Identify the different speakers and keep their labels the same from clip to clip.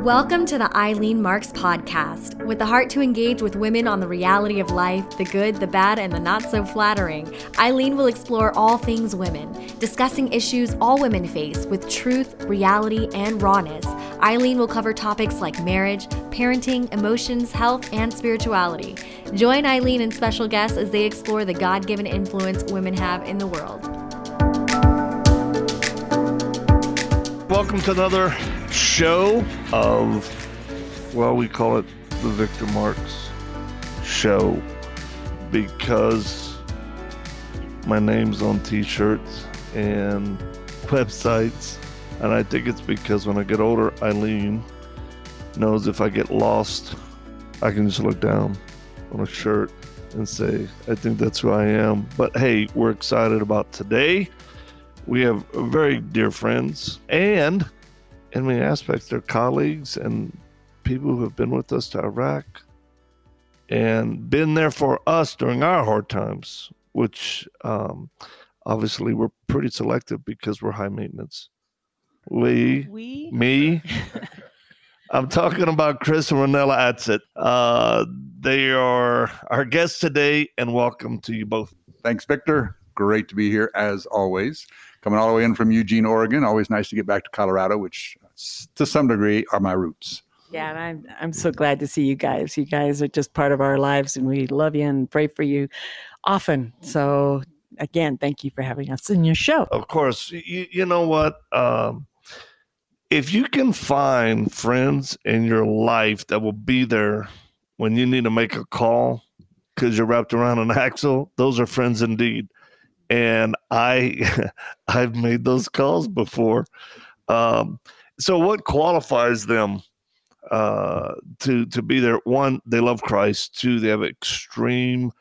Speaker 1: Welcome to the Eileen Marks podcast. With the heart to engage with women on the reality of life, the good, the bad, and the not so flattering, Eileen will explore all things women, discussing issues all women face with truth, reality, and rawness. Eileen will cover topics like marriage, parenting, emotions, health, and spirituality. Join Eileen and special guests as they explore the God given influence women have in the world.
Speaker 2: Welcome to another show of, well, we call it the Victor Marks Show because my name's on t shirts and websites. And I think it's because when I get older, Eileen knows if I get lost, I can just look down on a shirt and say, I think that's who I am. But hey, we're excited about today. We have very dear friends and in many aspects, they're colleagues and people who have been with us to Iraq and been there for us during our hard times, which um, obviously we're pretty selective because we're high maintenance. We,
Speaker 3: we?
Speaker 2: me, I'm talking about Chris and Rahnella Adsit. Uh, they are our guests today, and welcome to you both.
Speaker 4: Thanks, Victor. Great to be here as always. Coming all the way in from Eugene, Oregon. Always nice to get back to Colorado, which to some degree are my roots.
Speaker 3: Yeah, and I'm I'm so glad to see you guys. You guys are just part of our lives, and we love you and pray for you often. So again, thank you for having us in your show.
Speaker 2: Of course, you, you know what? Um, if you can find friends in your life that will be there when you need to make a call because you're wrapped around an axle, those are friends indeed. And I, I've made those calls before. Um, so what qualifies them uh, to to be there? One, they love Christ. Two, they have extreme,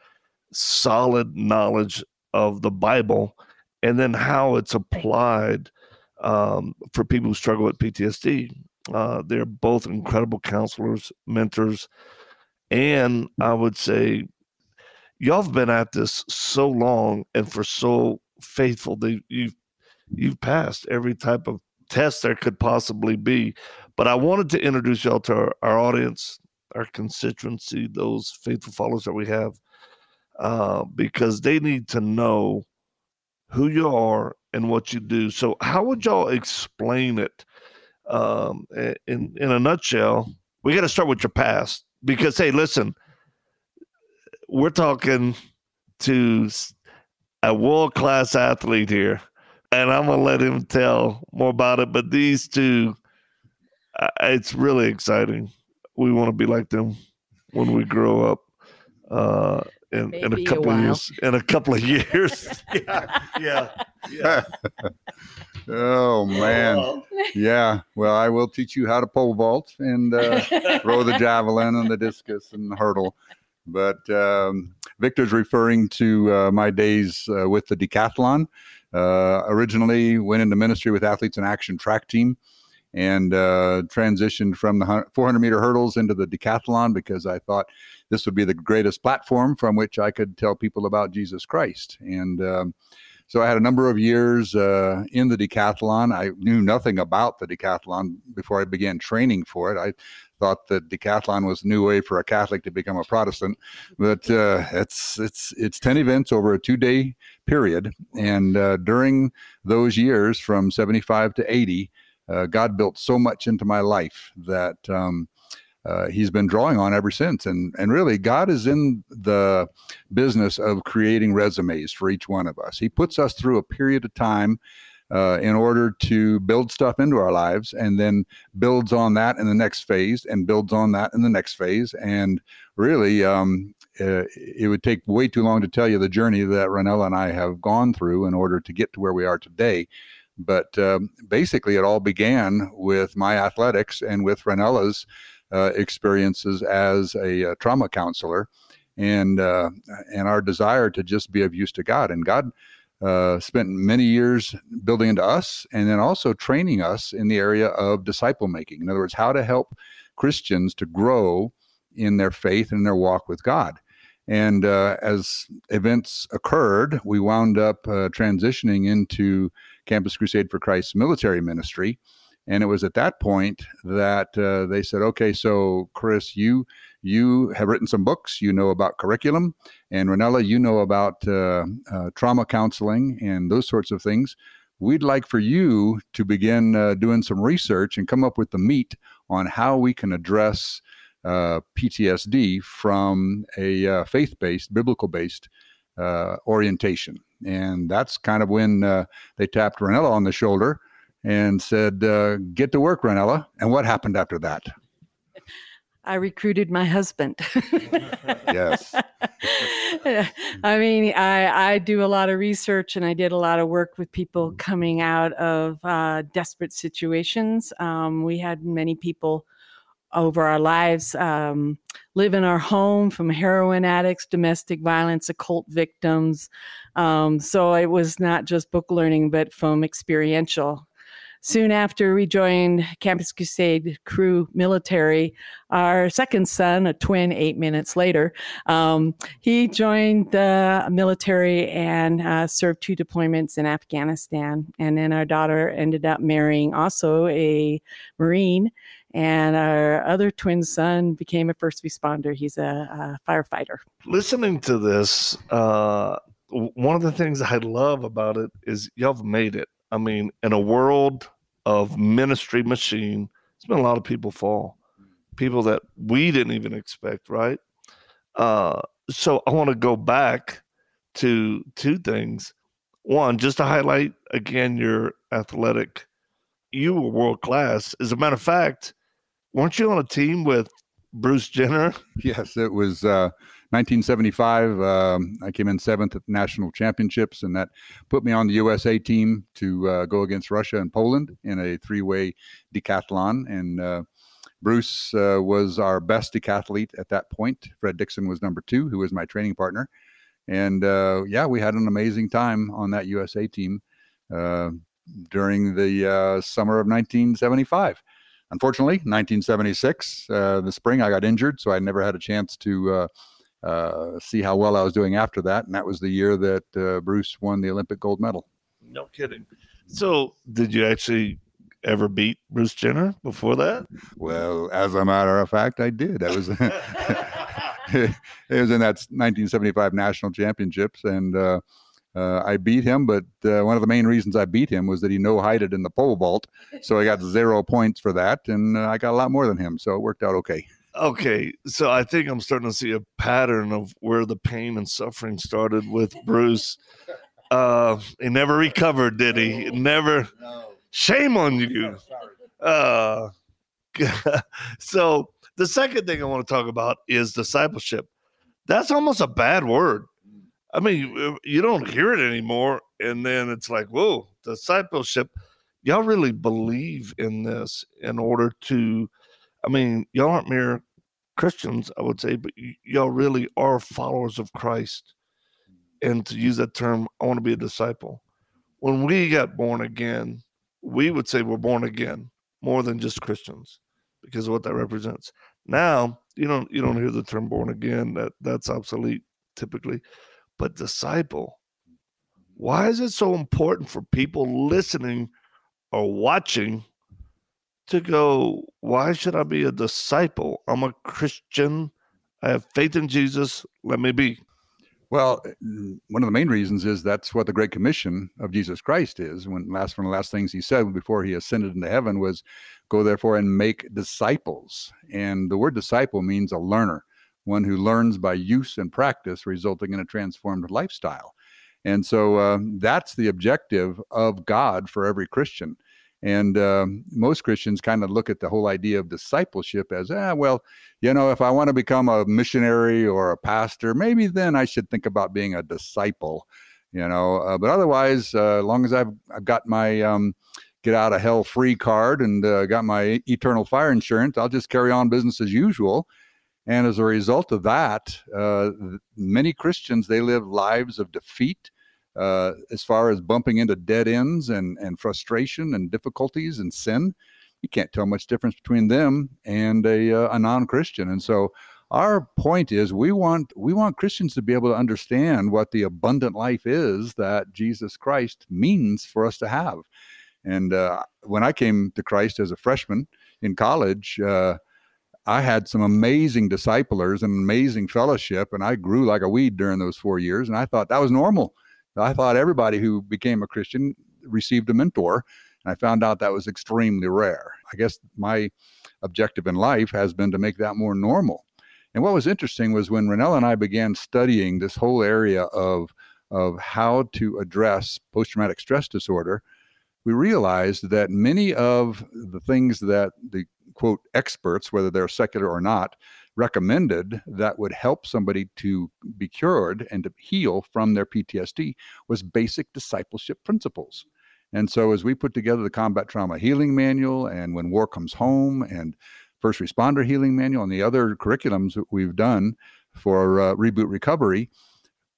Speaker 2: solid knowledge of the Bible, and then how it's applied um, for people who struggle with PTSD. Uh, they're both incredible counselors, mentors, and I would say y'all have been at this so long and for so faithful that you've you've passed every type of test there could possibly be. But I wanted to introduce y'all to our, our audience, our constituency, those faithful followers that we have, uh, because they need to know who you are and what you do. So, how would y'all explain it um, in in a nutshell? We got to start with your past because, hey, listen, we're talking to a world class athlete here and I'm gonna let him tell more about it. But these two, uh, it's really exciting. We want to be like them when we grow up. Uh, in, in a couple a of years. In a couple of years. yeah, yeah, yeah.
Speaker 4: oh man, yeah. Well, I will teach you how to pole vault and uh, throw the javelin and the discus and the hurdle. But um, Victor's referring to uh, my days uh, with the decathlon. Uh, originally went into ministry with Athletes in Action track team and uh, transitioned from the 400 meter hurdles into the decathlon because I thought this would be the greatest platform from which I could tell people about Jesus Christ. And um, so I had a number of years uh, in the decathlon. I knew nothing about the decathlon before I began training for it. I thought that decathlon was a new way for a Catholic to become a Protestant, but uh, it's it's it's ten events over a two day period, and uh, during those years from seventy five to eighty, uh, God built so much into my life that. Um, uh, he's been drawing on ever since. And and really, God is in the business of creating resumes for each one of us. He puts us through a period of time uh, in order to build stuff into our lives and then builds on that in the next phase and builds on that in the next phase. And really, um, uh, it would take way too long to tell you the journey that Rahnella and I have gone through in order to get to where we are today. But um, basically, it all began with my athletics and with Rahnella's uh, experiences as a, a, trauma counselor and uh, and our desire to just be of use to God. And God uh, spent many years building into us and then also training us in the area of disciple making. In other words, how to help Christians to grow in their faith and their walk with God. And uh, as events occurred, we wound up uh, transitioning into Campus Crusade for Christ's military ministry. And it was at that point that uh, they said, "Okay, so Chris, you you have written some books. You know about curriculum, and Rahnella, you know about uh, uh, trauma counseling and those sorts of things. We'd like for you to begin uh, doing some research and come up with the meat on how we can address uh, PTSD from a uh, faith-based, biblical-based uh, orientation." And that's kind of when they tapped Rahnella on the shoulder and said, "Get to work, Rahnella." And what happened after that?
Speaker 3: I recruited my husband.
Speaker 4: yes.
Speaker 3: I mean, I, I do a lot of research and I did a lot of work with people coming out of uh, desperate situations. Um, we had many people over our lives um, live in our home from heroin addicts, domestic violence, occult victims. Um, so it was not just book learning, but from experiential Soon after we joined Campus Crusade Cru Military, our second son, a twin, eight minutes later, um, he joined the military and uh, served two deployments in Afghanistan. And then our daughter ended up marrying also a Marine. And our other twin son became a first responder. He's a, a firefighter.
Speaker 2: Listening to this, uh, one of the things I love about it is y'all have made it. I mean, in a world of ministry machine, it's been a lot of people fall, people that we didn't even expect, right? Uh, so I want to go back to two things. One, just to highlight again your athletic, you were world class. As a matter of fact, weren't you on a team with Bruce Jenner?
Speaker 4: Yes, it was. Uh, 1975, um, I came in seventh at the national championships, and that put me on the USA team to uh, go against Russia and Poland in a three-way decathlon. And uh, Bruce uh, was our best decathlete at that point. Fred Dixon was number two, who was my training partner. And uh, yeah, we had an amazing time on that USA team uh, during the uh, summer of 1975 unfortunately 1976 uh, the spring i got injured so i never had a chance to uh, uh, see how well I was doing after that. And that was the year that uh, Bruce won the Olympic gold medal.
Speaker 2: No kidding. So, did you actually ever beat Bruce Jenner before that?
Speaker 4: Well, as a matter of fact, I did. That was it was in that 1975 national championships, and uh, uh, I beat him. But uh, one of the main reasons I beat him was that he no heighted in the pole vault, so I got zero points for that, and uh, I got a lot more than him, so it worked out okay
Speaker 2: okay, so I think I'm starting to see a pattern of where the pain and suffering started with Bruce. Uh, he never recovered, did he? Never. Shame on you. Uh, so the second thing I want to talk about is discipleship. That's almost a bad word. I mean, you don't hear it anymore, and then it's like, whoa, discipleship. Y'all really believe in this in order to I mean, y'all aren't mere Christians, I would say, but y- y'all really are followers of Christ. And to use that term, I want to be a disciple. When we got born again, we would say we're born again more than just Christians because of what that represents. Now, you don't you don't hear the term born again, that that's obsolete typically. But disciple, why is it so important for people listening or watching to go, why should I be a disciple? I'm a Christian. I have faith in Jesus. Let me be.
Speaker 4: Well, one of the main reasons is that's what the Great Commission of Jesus Christ is. When last one of the last things he said before he ascended into heaven was, "Go therefore and make disciples." And the word disciple means a learner, one who learns by use and practice, resulting in a transformed lifestyle. And so uh, that's the objective of God for every Christian. And uh, most Christians kind of look at the whole idea of discipleship as, ah, well, you know, if I want to become a missionary or a pastor, maybe then I should think about being a disciple, you know. Uh, but otherwise, uh, as long as I've, I've got my um, get out of hell free card and uh, got my eternal fire insurance, I'll just carry on business as usual. And as a result of that, uh, many Christians they live lives of defeat uh, as far as bumping into dead ends and, and frustration and difficulties and sin. You can't tell much difference between them and a, uh, a non-Christian. And so our point is we want we want Christians to be able to understand what the abundant life is that Jesus Christ means for us to have. And uh, when I came to Christ as a freshman in college, uh, I had some amazing disciplers and amazing fellowship, and I grew like a weed during those four years. And I thought that was normal. I thought everybody who became a Christian received a mentor. And I found out that was extremely rare. I guess my objective in life has been to make that more normal. And what was interesting was when Rahnella and I began studying this whole area of, of how to address post traumatic stress disorder, we realized that many of the things that the quote experts, whether they're secular or not, recommended that would help somebody to be cured and to heal from their PTSD was basic discipleship principles. And so, as we put together the Combat Trauma Healing Manual and When War Comes Home and First Responder Healing Manual and the other curriculums that we've done for uh, Reboot Recovery,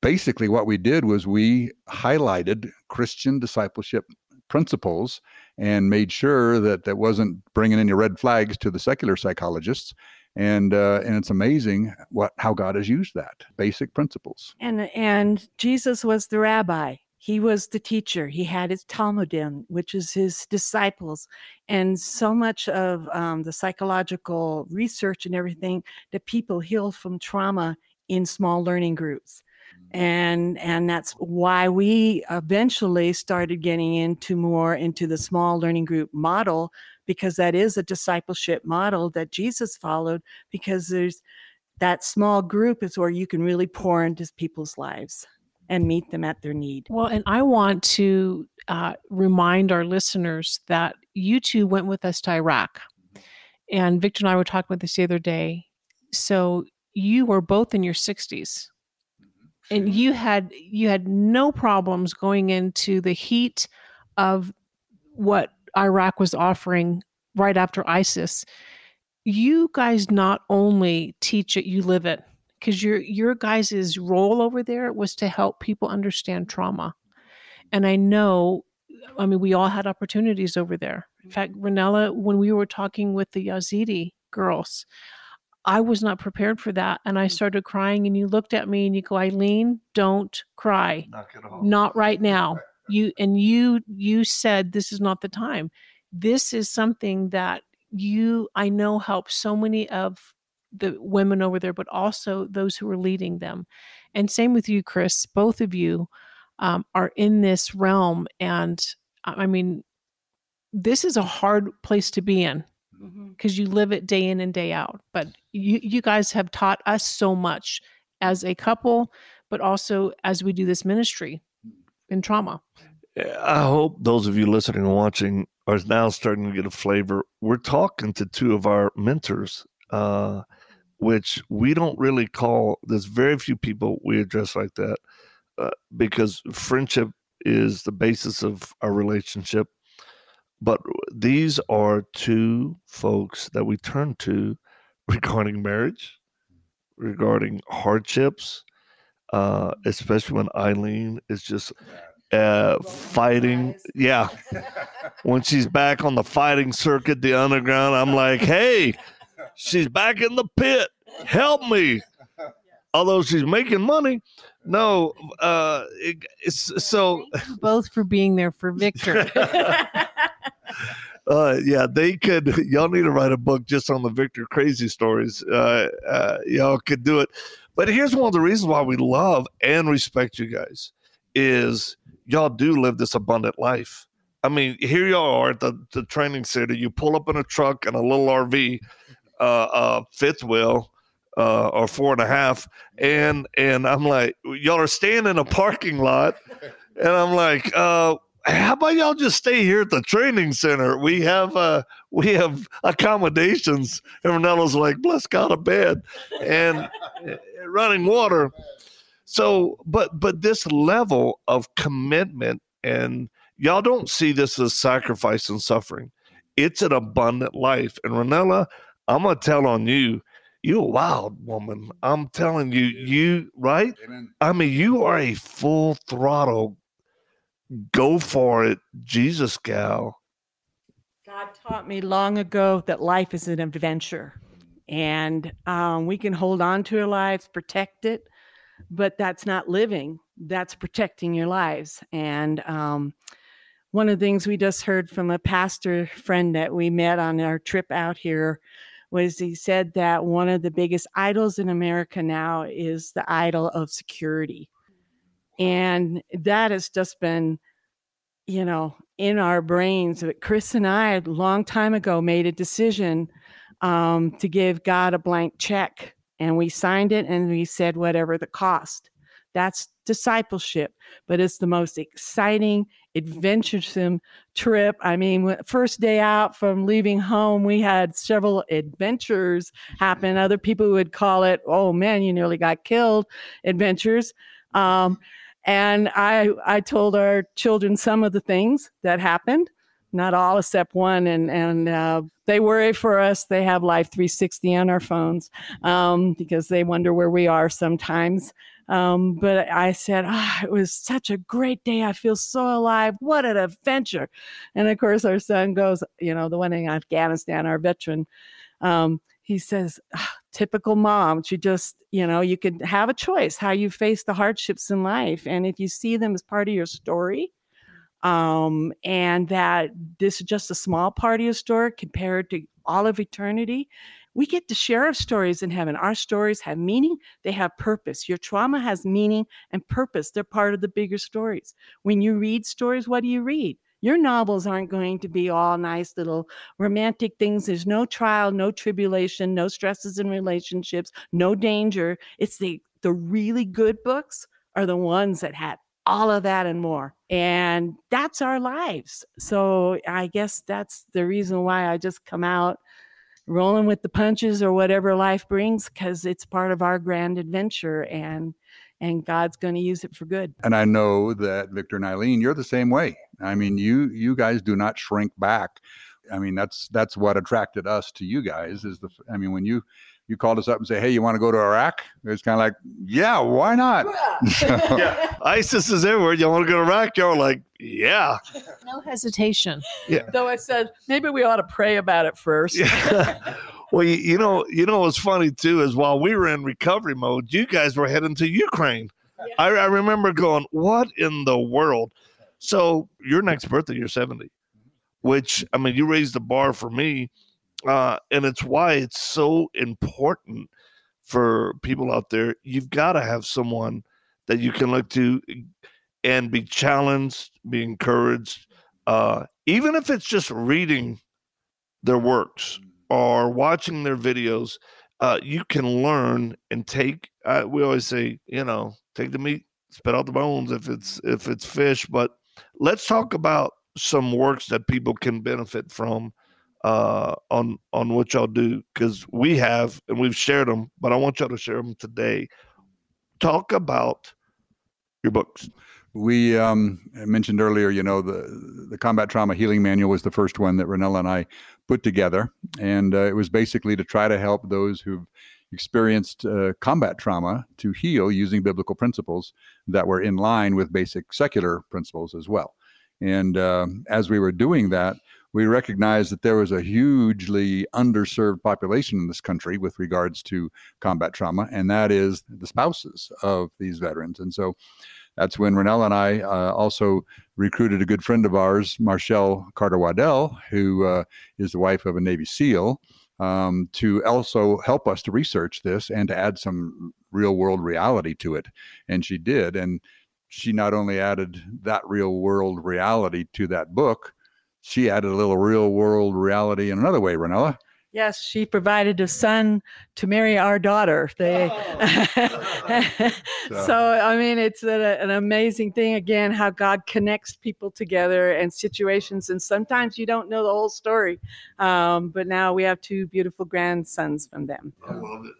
Speaker 4: basically what we did was we highlighted Christian discipleship principles and made sure that that wasn't bringing any red flags to the secular psychologists and uh, and it's amazing what how God has used that basic principles.
Speaker 3: And and Jesus was the rabbi. He was the teacher. He had his talmidim, which is his disciples, and so much of um, the psychological research and everything that people heal from trauma in small learning groups and and that's why we eventually started getting into more into the small learning group model because that is a discipleship model that Jesus followed because there's that small group is where you can really pour into people's lives and meet them at their need.
Speaker 5: Well, and I want to uh, remind our listeners that you two went with us to Iraq. And Victor and I were talking about this the other day. So you were both in your 60s and you had you had no problems going into the heat of what Iraq was offering right after ISIS. You guys not only teach it, you live it. Because your your guys' role over there was to help people understand trauma. And I know, I mean, we all had opportunities over there. In fact, Rahnella, when we were talking with the Yazidi girls, I was not prepared for that. And I mm. started crying, and you looked at me and you go, Eileen, don't cry. Not right now. You and you you said this is not the time. This is something that you I know helps so many of the women over there, but also those who are leading them. And same with you, Chris. Both of you um, are in this realm. And I mean, this is a hard place to be in because mm-hmm. you live it day in and day out. But you you guys have taught us so much as a couple, but also as we do this ministry in trauma.
Speaker 2: I hope those of you listening and watching are now starting to get a flavor. We're talking to two of our mentors, uh, which we don't really call. There's very few people we address like that uh, because friendship is the basis of our relationship but these are two folks that we turn to regarding marriage, regarding hardships, uh, especially when Eileen is just uh, fighting. Yeah. when she's back on the fighting circuit, the underground, I'm like, hey, she's back in the pit. Help me. Although she's making money. No, uh, it, it's so.
Speaker 5: Both for being there for Victor.
Speaker 2: uh, yeah, they could. Y'all need to write a book just on the Victor crazy stories. Uh, uh, y'all could do it. But here's one of the reasons why we love and respect you guys is y'all do live this abundant life. I mean, here y'all are at the, the training center. You pull up in a truck and a little RV, uh, uh, fifth wheel, uh, or four and a half, and and I'm like, y'all are staying in a parking lot, and I'm like, uh, how about y'all just stay here at the training center? We have uh we have accommodations. And Rahnella's like, bless God, a bed and eh, running water. So, but but this level of commitment and y'all don't see this as sacrifice and suffering. It's an abundant life. And Rahnella, I'm gonna tell on you, you a wild woman. I'm telling you, you right? Amen. I mean, you are a full throttle go for it, Jesus gal.
Speaker 3: God taught me long ago that life is an adventure and um, we can hold on to our lives, protect it, but that's not living. That's protecting your lives. And um, one of the things we just heard from a pastor friend that we met on our trip out here was he said that one of the biggest idols in America now is the idol of security. And that has just been, you know, in our brains. Chris and I, a long time ago, made a decision um, to give God a blank check. And we signed it and we said, whatever the cost. That's discipleship, but it's the most exciting, adventuresome trip. I mean, first day out from leaving home, we had several adventures happen. Other people would call it, oh man, you nearly got killed adventures. Um, and I, I told our children some of the things that happened not all except one and and uh, they worry for us they have life 360 on our phones um, because they wonder where we are sometimes um, but I said, oh, it was such a great day. I feel so alive. What an adventure. And of course, our son goes, you know, the one in Afghanistan, our veteran, um, he says, typical mom. She just, you know, you could have a choice how you face the hardships in life. And if you see them as part of your story, um, and that this is just a small part of your story compared to all of eternity, we get to share our stories in heaven. Our stories have meaning, they have purpose. Your trauma has meaning and purpose. They're part of the bigger stories. When you read stories, what do you read? Your novels aren't going to be all nice little romantic things. There's no trial, no tribulation, no stresses in relationships, no danger. It's the the really good books are the ones that had all of that and more. And that's our lives. So I guess that's the reason why I just come out rolling with the punches or whatever life brings because it's part of our grand adventure and and God's going to use it for good.
Speaker 4: And I know that Victor and Eileen, you're the same way. I mean, you you guys do not shrink back. I mean, that's that's what attracted us to you guys. Is the I mean, when you you called us up and say, "Hey, you want to go to Iraq?" It's kind of like, "Yeah, why not?"
Speaker 2: yeah, ISIS is everywhere. You want to go to Iraq? You're like, "Yeah."
Speaker 5: No hesitation.
Speaker 2: Yeah.
Speaker 3: Though I said maybe we ought to pray about it first.
Speaker 2: Yeah. well, you, you know, you know what's funny too is while we were in recovery mode, you guys were heading to Ukraine. Yeah. I, I remember going, "What in the world?" So your next birthday, you're 70, which I mean, you raised the bar for me uh, and it's why it's so important for people out there. You've got to have someone that you can look to and be challenged, be encouraged, uh, even if it's just reading their works or watching their videos. Uh, you can learn and take. Uh, we always say, you know, take the meat, spit out the bones if it's if it's fish. But let's talk about some works that people can benefit from uh, on on what y'all do because we have and we've shared them, but I want y'all to share them today. Talk about your books.
Speaker 4: We um, mentioned earlier, you know, the the combat trauma healing manual was the first one that Rahnella and I put together, and uh, it was basically to try to help those who've experienced uh, combat trauma to heal using biblical principles that were in line with basic secular principles as well. And uh, as we were doing that, we recognized that there was a hugely underserved population in this country with regards to combat trauma, and that is the spouses of these veterans. And so that's when Rahnella and I uh, also recruited a good friend of ours, Marshele Carter Waddell, who uh, is the wife of a Navy SEAL, um, to also help us to research this and to add some real world reality to it. And she did. And she not only added that real world reality to that book, she added a little real world reality in another way, Rahnella.
Speaker 3: Yes, she provided a son to marry our daughter. They, oh. so. so. I mean, it's a, an amazing thing again how God connects people together and situations, and sometimes you don't know the whole story. Um, but now we have two beautiful grandsons from them.
Speaker 2: I love it.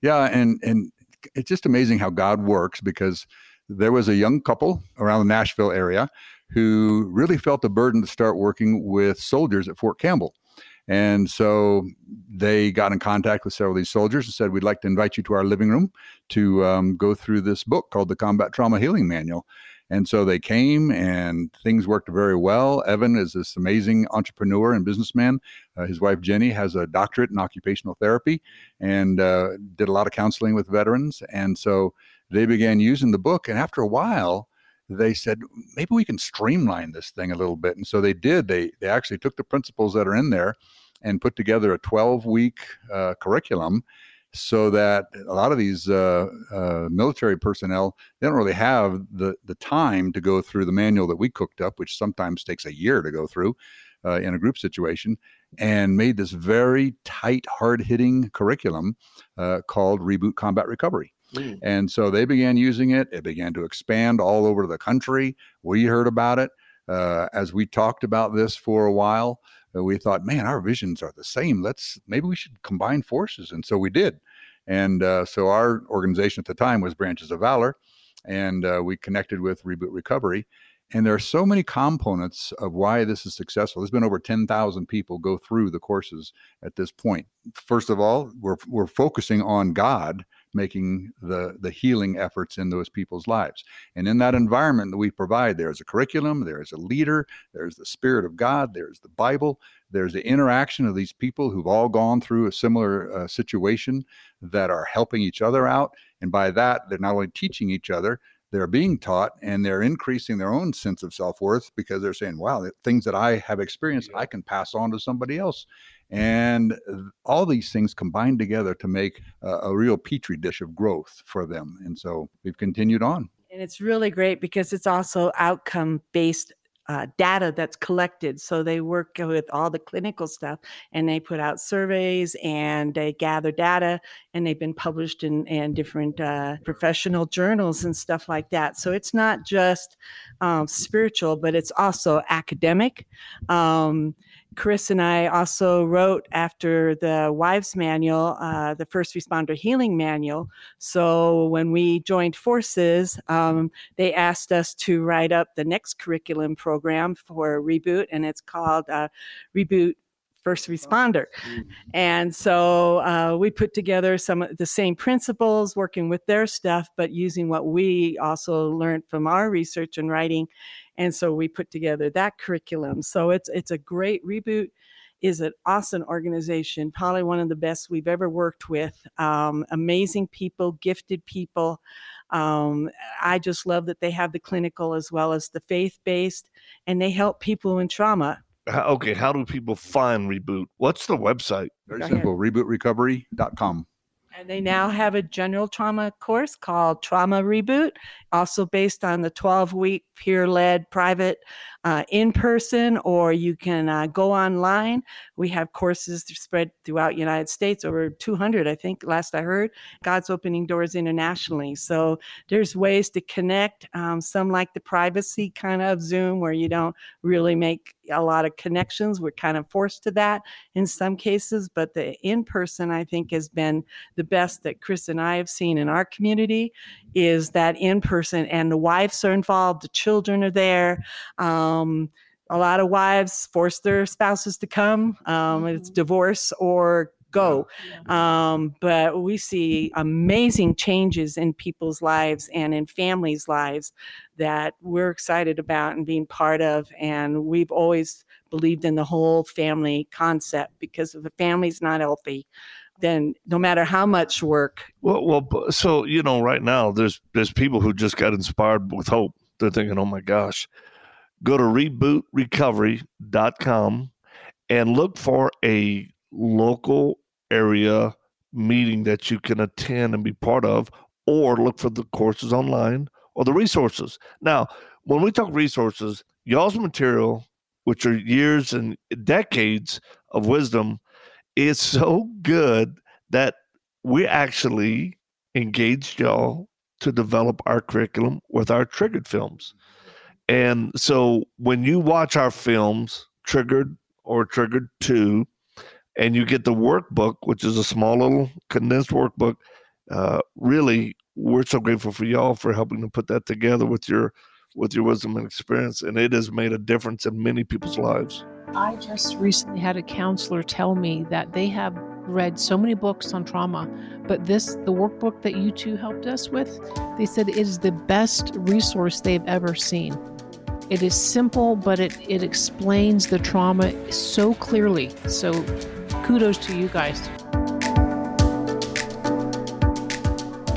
Speaker 4: Yeah, and and it's just amazing how God works because there was a young couple around the Nashville area who really felt the burden to start working with soldiers at Fort Campbell. And so they got in contact with several of these soldiers and said, We'd like to invite you to our living room to um, go through this book called the Combat Trauma Healing Manual. And so they came and things worked very well. Evan is this amazing entrepreneur and businessman. Uh, his wife, Jenny, has a doctorate in occupational therapy and uh, did a lot of counseling with veterans. And so they began using the book. And after a while, they said maybe we can streamline this thing a little bit, and so they did. They they actually took the principles that are in there and put together a 12 week uh, curriculum so that a lot of these uh, uh, military personnel they don't really have the the time to go through the manual that we cooked up, which sometimes takes a year to go through uh, in a group situation, and made this very tight, hard hitting curriculum uh, called Reboot Combat Recovery. Mm. And so they began using it. It began to expand all over the country. We heard about it uh, as we talked about this for a while we thought, man, our visions are the same. Let's maybe we should combine forces, and so we did. And uh, so our organization at the time was Branches of Valor, and uh, we connected with Reboot Recovery. And there are so many components of why this is successful. There's been over 10,000 people go through the courses at this point. First of all, we're, we're focusing on God making the the healing efforts in those people's lives. And in that environment that we provide, there's a curriculum, there's a leader, there's the Spirit of God, there's the Bible, there's the interaction of these people who've all gone through a similar uh, situation that are helping each other out. And by that, they're not only teaching each other, they're being taught and they're increasing their own sense of self-worth because they're saying wow the things that i have experienced i can pass on to somebody else and all these things combined together to make a, a real petri dish of growth for them. And so we've continued on.
Speaker 3: And it's really great because it's also outcome based uh, data that's collected. So they work with all the clinical stuff and they put out surveys and they gather data and they've been published in, in different uh, professional journals and stuff like that. So it's not just um, spiritual, but it's also academic. Um, Chris and I also wrote after the Wives Manual, uh, the First Responder Healing Manual. So when we joined forces, um, they asked us to write up the next curriculum program for Reboot, and it's called uh, Reboot first responder. And so uh, we put together some of the same principles, working with their stuff, but using what we also learned from our research and writing and so we put together that curriculum. So it's it's a great reboot is an awesome organization, probably one of the best we've ever worked with. Um, amazing people, gifted people. Um, I just love that they have the clinical as well as the faith based, and they help people in trauma.
Speaker 2: Okay, how do people find Reboot? What's the website?
Speaker 4: Very simple rebootrecovery.com.
Speaker 3: And they now have a general trauma course called Trauma Reboot, also based on the 12 week peer led private uh, in person, or you can uh, go online. We have courses spread throughout United States, over 200, I think, last I heard. God's opening doors internationally. So there's ways to connect. Um, some like the privacy kind of Zoom, where you don't really make a lot of connections. We're kind of forced to that in some cases, but the in person, I think, has been the best that Chris and I have seen in our community. Is that in person, and the wives are involved, the children are there. Um, a lot of wives force their spouses to come. Um, it's mm-hmm. divorce or go. Um, but we see amazing changes in people's lives and in families' lives that we're excited about and being part of. And we've always believed in the whole family concept because if a family's not healthy, then no matter how much work.
Speaker 2: Well, well, so you know, right now there's there's people who just got inspired with hope. They're thinking, "Oh my gosh." Go to rebootrecovery.com and look for a local area meeting that you can attend and be part of, or look for the courses online or the resources. Now, when we talk resources, y'all's material, which are years and decades of wisdom, is so good that we actually engaged y'all to develop our curriculum with our triggered films. And so when you watch our films, Triggered or Triggered 2, and you get the workbook, which is a small little condensed workbook. Uh, really, we're so grateful for y'all for helping to put that together with your with your wisdom and experience, and it has made a difference in many people's lives.
Speaker 5: I just recently had a counselor tell me that they have read so many books on trauma, but this, the workbook that you two helped us with, they said it is the best resource they've ever seen. It is simple, but it, it explains the trauma so clearly. So kudos to you guys.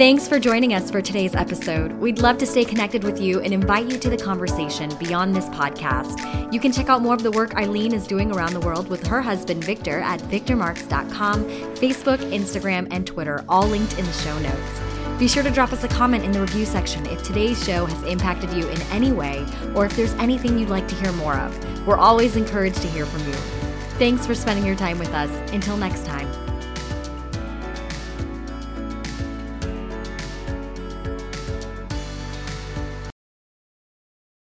Speaker 1: Thanks for joining us for today's episode. We'd love to stay connected with you and invite you to the conversation beyond this podcast. You can check out more of the work Eileen is doing around the world with her husband Victor at victormarks.com, Facebook, Instagram, and Twitter, all linked in the show notes. Be sure to drop us a comment in the review section if today's show has impacted you in any way or if there's anything you'd like to hear more of. We're always encouraged to hear from you. Thanks for spending your time with us. Until next time.